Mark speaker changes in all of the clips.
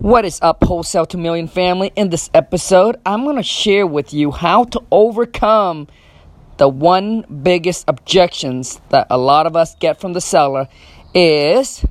Speaker 1: What is up, Wholesale to Million family? In this episode, I'm going to share with you how to overcome the one biggest objections that a lot of us get from the seller is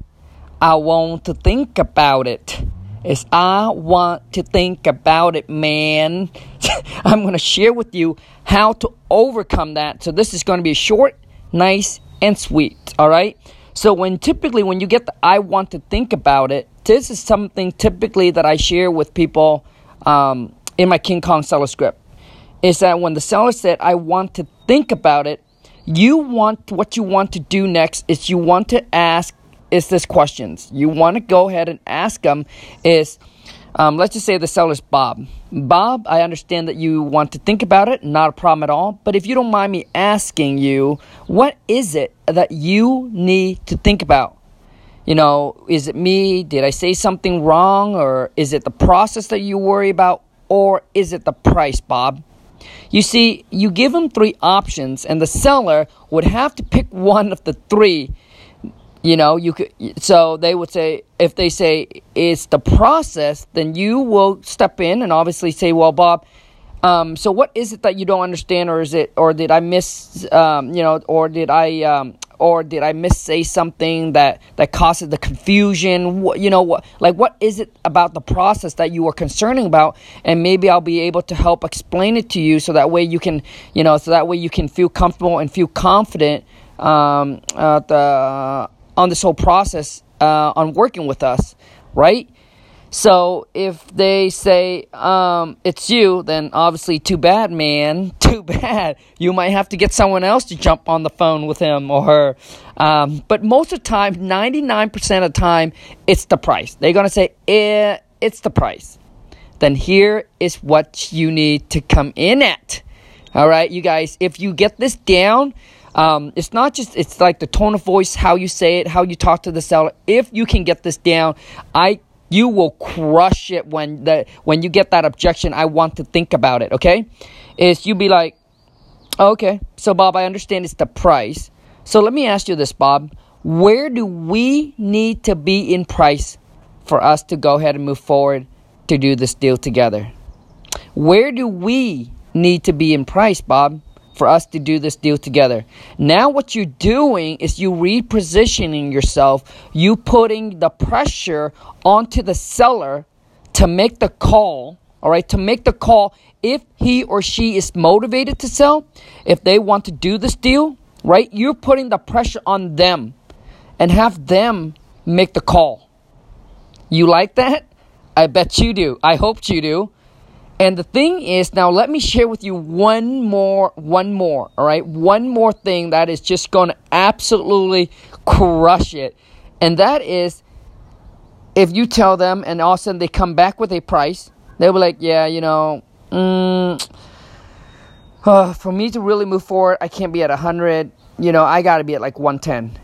Speaker 1: I want to think about it. Is I want to think about it, man. I'm going to share with you how to overcome that. So this is going to be short, nice, and sweet, all right? So when typically when you get the I want to think about it, this is something typically that I share with people um, in my King Kong seller script. Is that when the seller said I want to think about it, you want what you want to do next is you want to ask is this questions. You want to go ahead and ask them is um, let's just say the seller's Bob. Bob, I understand that you want to think about it, not a problem at all. But if you don't mind me asking you, what is it that you need to think about? You know, is it me? Did I say something wrong? Or is it the process that you worry about? Or is it the price, Bob? You see, you give them three options, and the seller would have to pick one of the three you know you could so they would say if they say it's the process then you will step in and obviously say well bob um, so what is it that you don't understand or is it or did i miss um, you know or did i um, or did i miss say something that that causes the confusion? What, you know what like what is it about the process that you are concerning about? And maybe i'll be able to help explain it to you so that way you can you know so that way you can feel comfortable and feel confident um, uh, the on this whole process uh, on working with us, right? So if they say um, it's you, then obviously too bad, man. Too bad. You might have to get someone else to jump on the phone with him or her. Um, but most of the time, 99% of the time, it's the price. They're to say, eh, it's the price. Then here is what you need to come in at. All right, you guys, if you get this down, um, it's not just it's like the tone of voice, how you say it, how you talk to the seller. If you can get this down, I you will crush it when the when you get that objection. I want to think about it. Okay, is you be like, okay, so Bob, I understand it's the price. So let me ask you this, Bob. Where do we need to be in price for us to go ahead and move forward to do this deal together? Where do we need to be in price, Bob? For us to do this deal together. Now, what you're doing is you repositioning yourself, you putting the pressure onto the seller to make the call, all right, to make the call if he or she is motivated to sell, if they want to do this deal, right? You're putting the pressure on them and have them make the call. You like that? I bet you do. I hope you do. And the thing is, now let me share with you one more, one more, all right? One more thing that is just going to absolutely crush it. And that is if you tell them and all of a sudden they come back with a price, they'll be like, yeah, you know, mm, uh, for me to really move forward, I can't be at 100. You know, I got to be at like 110.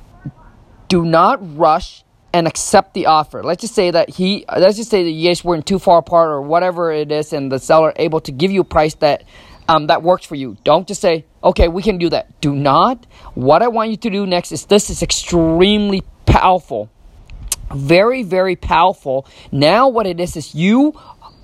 Speaker 1: Do not rush and accept the offer. Let's just say that he, let's just say that you guys weren't too far apart or whatever it is, and the seller able to give you a price that um, that works for you. Don't just say, okay, we can do that. Do not. What I want you to do next is this is extremely powerful, very very powerful. Now what it is is you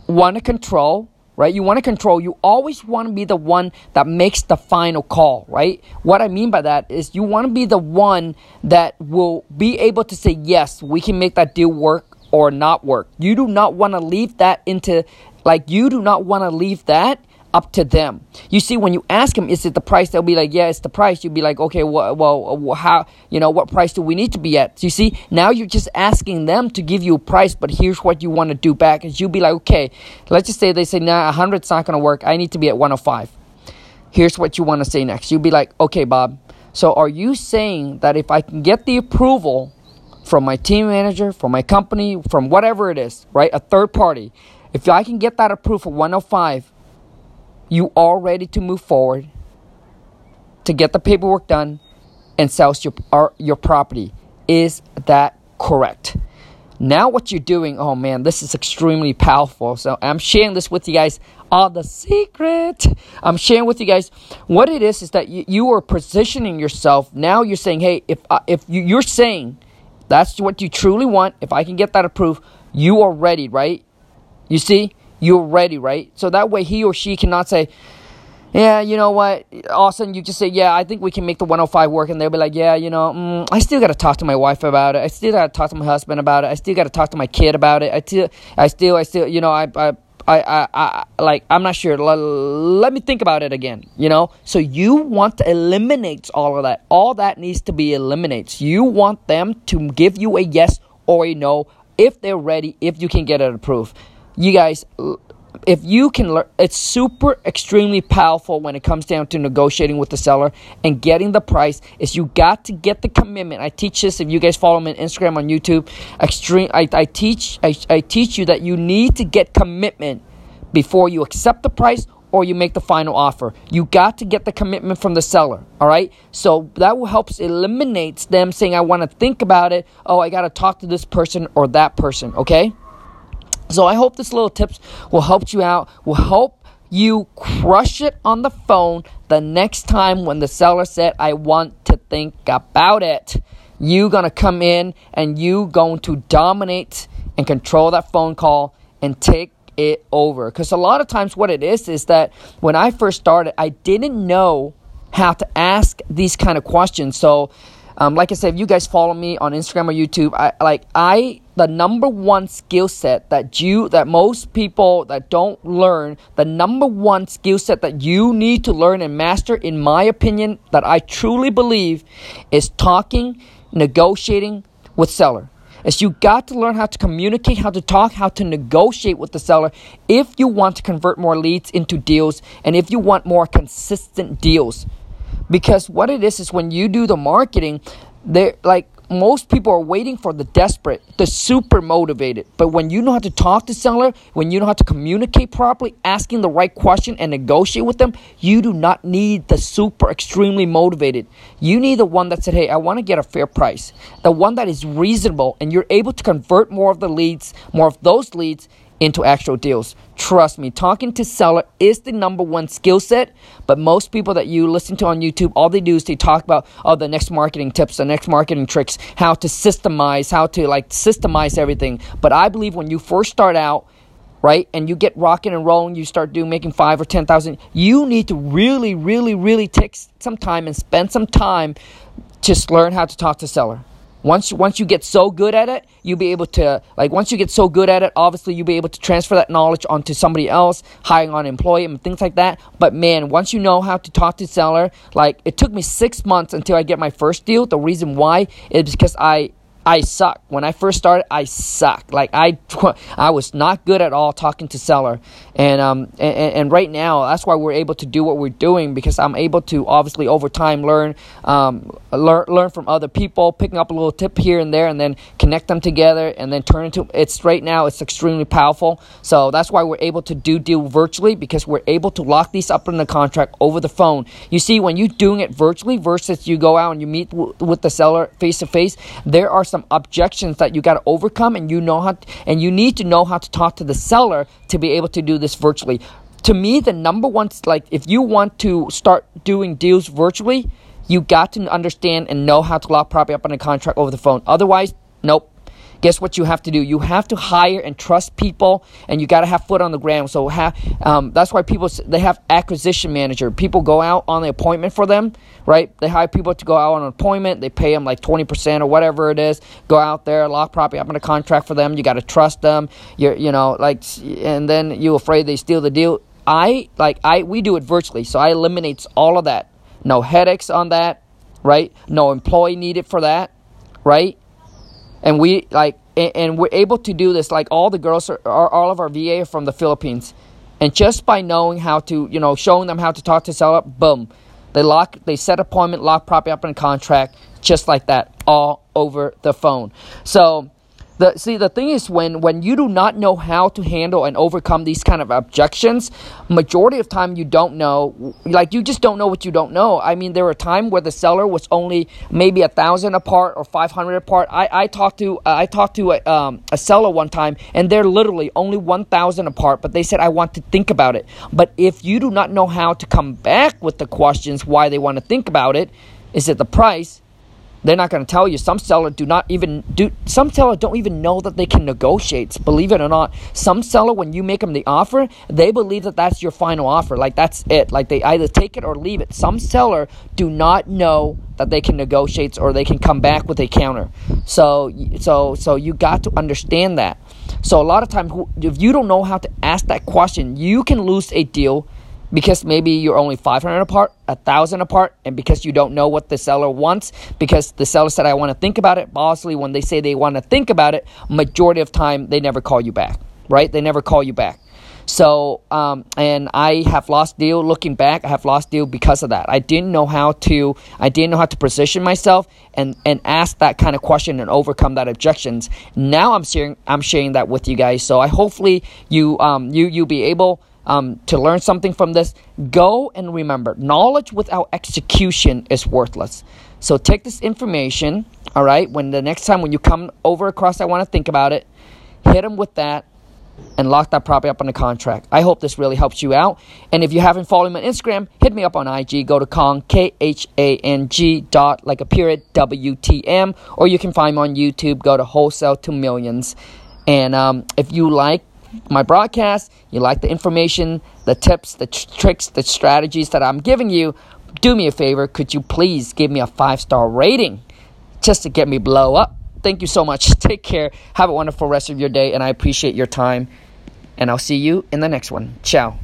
Speaker 1: want to control right? You want to control. You always want to be the one that makes the final call, right? What I mean by that is you want to be the one that will be able to say, yes, we can make that deal work or not work. You do not want to leave that into, like, you do not want to leave that up to them. You see, when you ask them, is it the price? They'll be like, yeah, it's the price. You'll be like, okay, well, well, how, you know, what price do we need to be at? You see, now you're just asking them to give you a price, but here's what you want to do back. Is you'll be like, okay, let's just say they say, nah, 100's not going to work. I need to be at 105. Here's what you want to say next. You'll be like, okay, Bob. So are you saying that if I can get the approval from my team manager, from my company, from whatever it is, right, a third party, if I can get that approval for 105, you are ready to move forward to get the paperwork done and sell your, your property. Is that correct? Now, what you're doing, oh man, this is extremely powerful. So, I'm sharing this with you guys. All the secret. I'm sharing with you guys what it is is that you, you are positioning yourself. Now, you're saying, hey, if, uh, if you, you're saying that's what you truly want, if I can get that approved, You are ready, right? You see? You're ready, right? So that way he or she cannot say, yeah, you know what? All of a sudden, you just say, yeah, I think we can make the 105 work. And they'll be like, yeah, you know, mm, I still got to talk to my wife about it. I still got to talk to my husband about it. I still got to talk to my kid about it. I still, I still, I still, you know, I, I, I, I, I like, I'm not sure. Let me think about it again, you know? So you want to eliminate all of that. All that needs to be eliminated. You want them to give you a yes or a no if they're ready, if you can get it approved. You guys, if you can learn, it's super extremely powerful when it comes down to negotiating with the seller and getting the price. Is you got to get the commitment. I teach this if you guys follow me on Instagram on YouTube. Extreme, I, I teach I, I teach you that you need to get commitment before you accept the price or you make the final offer. You got to get the commitment from the seller, all right? So that will help eliminates them saying I want to think about it. Oh, I got to talk to this person or that person, okay? So I hope this little tips will help you out, will help you crush it on the phone the next time when the seller said, I want to think about it. You gonna come in and you going to dominate and control that phone call and take it over. Because a lot of times what it is is that when I first started, I didn't know how to ask these kind of questions. So um, like I said, if you guys follow me on Instagram or YouTube, I like I the number one skill set that you that most people that don't learn the number one skill set that you need to learn and master in my opinion that i truly believe is talking negotiating with seller. Is you got to learn how to communicate how to talk how to negotiate with the seller if you want to convert more leads into deals and if you want more consistent deals because what it is is when you do the marketing they're like most people are waiting for the desperate, the super motivated. But when you know how to talk to seller, when you know how to communicate properly, asking the right question and negotiate with them, you do not need the super extremely motivated. You need the one that said, "Hey, I want to get a fair price." The one that is reasonable and you're able to convert more of the leads, more of those leads into actual deals. Trust me, talking to seller is the number one skill set. But most people that you listen to on YouTube, all they do is they talk about oh the next marketing tips, the next marketing tricks, how to systemize, how to like systemize everything. But I believe when you first start out, right, and you get rocking and rolling, you start doing making five or ten thousand, you need to really, really, really take some time and spend some time just learn how to talk to seller. Once once you get so good at it, you'll be able to like once you get so good at it, obviously you'll be able to transfer that knowledge onto somebody else, hiring on an employee and things like that. But man, once you know how to talk to seller, like it took me six months until I get my first deal. The reason why is because I I suck. When I first started, I sucked. Like I, I was not good at all talking to seller, and um, and, and right now that's why we're able to do what we're doing because I'm able to obviously over time learn, um, learn learn from other people, picking up a little tip here and there, and then connect them together, and then turn into. It's right now it's extremely powerful. So that's why we're able to do deal virtually because we're able to lock these up in the contract over the phone. You see, when you're doing it virtually versus you go out and you meet w- with the seller face to face, there are some some objections that you got to overcome and you know how to, and you need to know how to talk to the seller to be able to do this virtually. To me the number one like if you want to start doing deals virtually you got to understand and know how to lock property up on a contract over the phone. Otherwise nope guess what you have to do? You have to hire and trust people, and you got to have foot on the ground. So um, that's why people they have acquisition manager. People go out on the appointment for them, right? They hire people to go out on an appointment. They pay them like twenty percent or whatever it is. Go out there, lock property up in a contract for them. You got to trust them. You're you know like, and then you afraid they steal the deal. I like I we do it virtually, so I eliminates all of that. No headaches on that, right? No employee needed for that, right? And we like and, we're able to do this like all the girls are, are, all of our va are from the philippines. And just by knowing how to you know showing them how to talk to sell up boom. They lock they set appointment lock property up in contract just like that all over the phone. So the, see, the thing is, when, when you do not know how to handle and overcome these kind of objections, majority of time you don't know. Like you just don't know what you don't know. I mean, there were time where the seller was only maybe a thousand apart or five hundred apart. I, I talked to I talked to a, um, a seller one time, and they're literally only one thousand apart. But they said I want to think about it. But if you do not know how to come back with the questions why they want to think about it, is it the price? They're not going to tell you. Some seller do not even do. Some seller don't even know that they can negotiate. Believe it or not, some seller when you make them the offer, they believe that that's your final offer. Like that's it. Like they either take it or leave it. Some seller do not know that they can negotiate or they can come back with a counter. So so so you got to understand that. So a lot of times, if you don't know how to ask that question, you can lose a deal because maybe you're only 500 apart, a thousand apart, and because you don't know what the seller wants, because the seller said, I want to think about it. Obviously, when they say they want to think about it, majority of time they never call you back, right? They never call you back. So, um, and I have lost deal. Looking back, I have lost deal because of that. I didn't know how to. I didn't know how to position myself and and ask that kind of question and overcome that objections. Now I'm sharing. I'm sharing that with you guys. So I hopefully you um you you'll be able um, to learn something from this, go and remember knowledge without execution is worthless. So take this information, all right, when the next time when you come over across, I want to think about it, hit them with that and lock that property up on the contract. I hope this really helps you out. And if you haven't followed me on Instagram, hit me up on IG. Go to Khang, K H A N G dot like a period W T M, or you can find me on YouTube. Go to Wholesale to Millions. And um, if you like my broadcast, you like the information, the tips, the tr- tricks, the strategies that I'm giving you, do me a favor. Could you please give me a five star rating just to get me blow up? Thank you so much. Take care. Have a wonderful rest of your day, and I appreciate your time. And I'll see you in the next one. Ciao.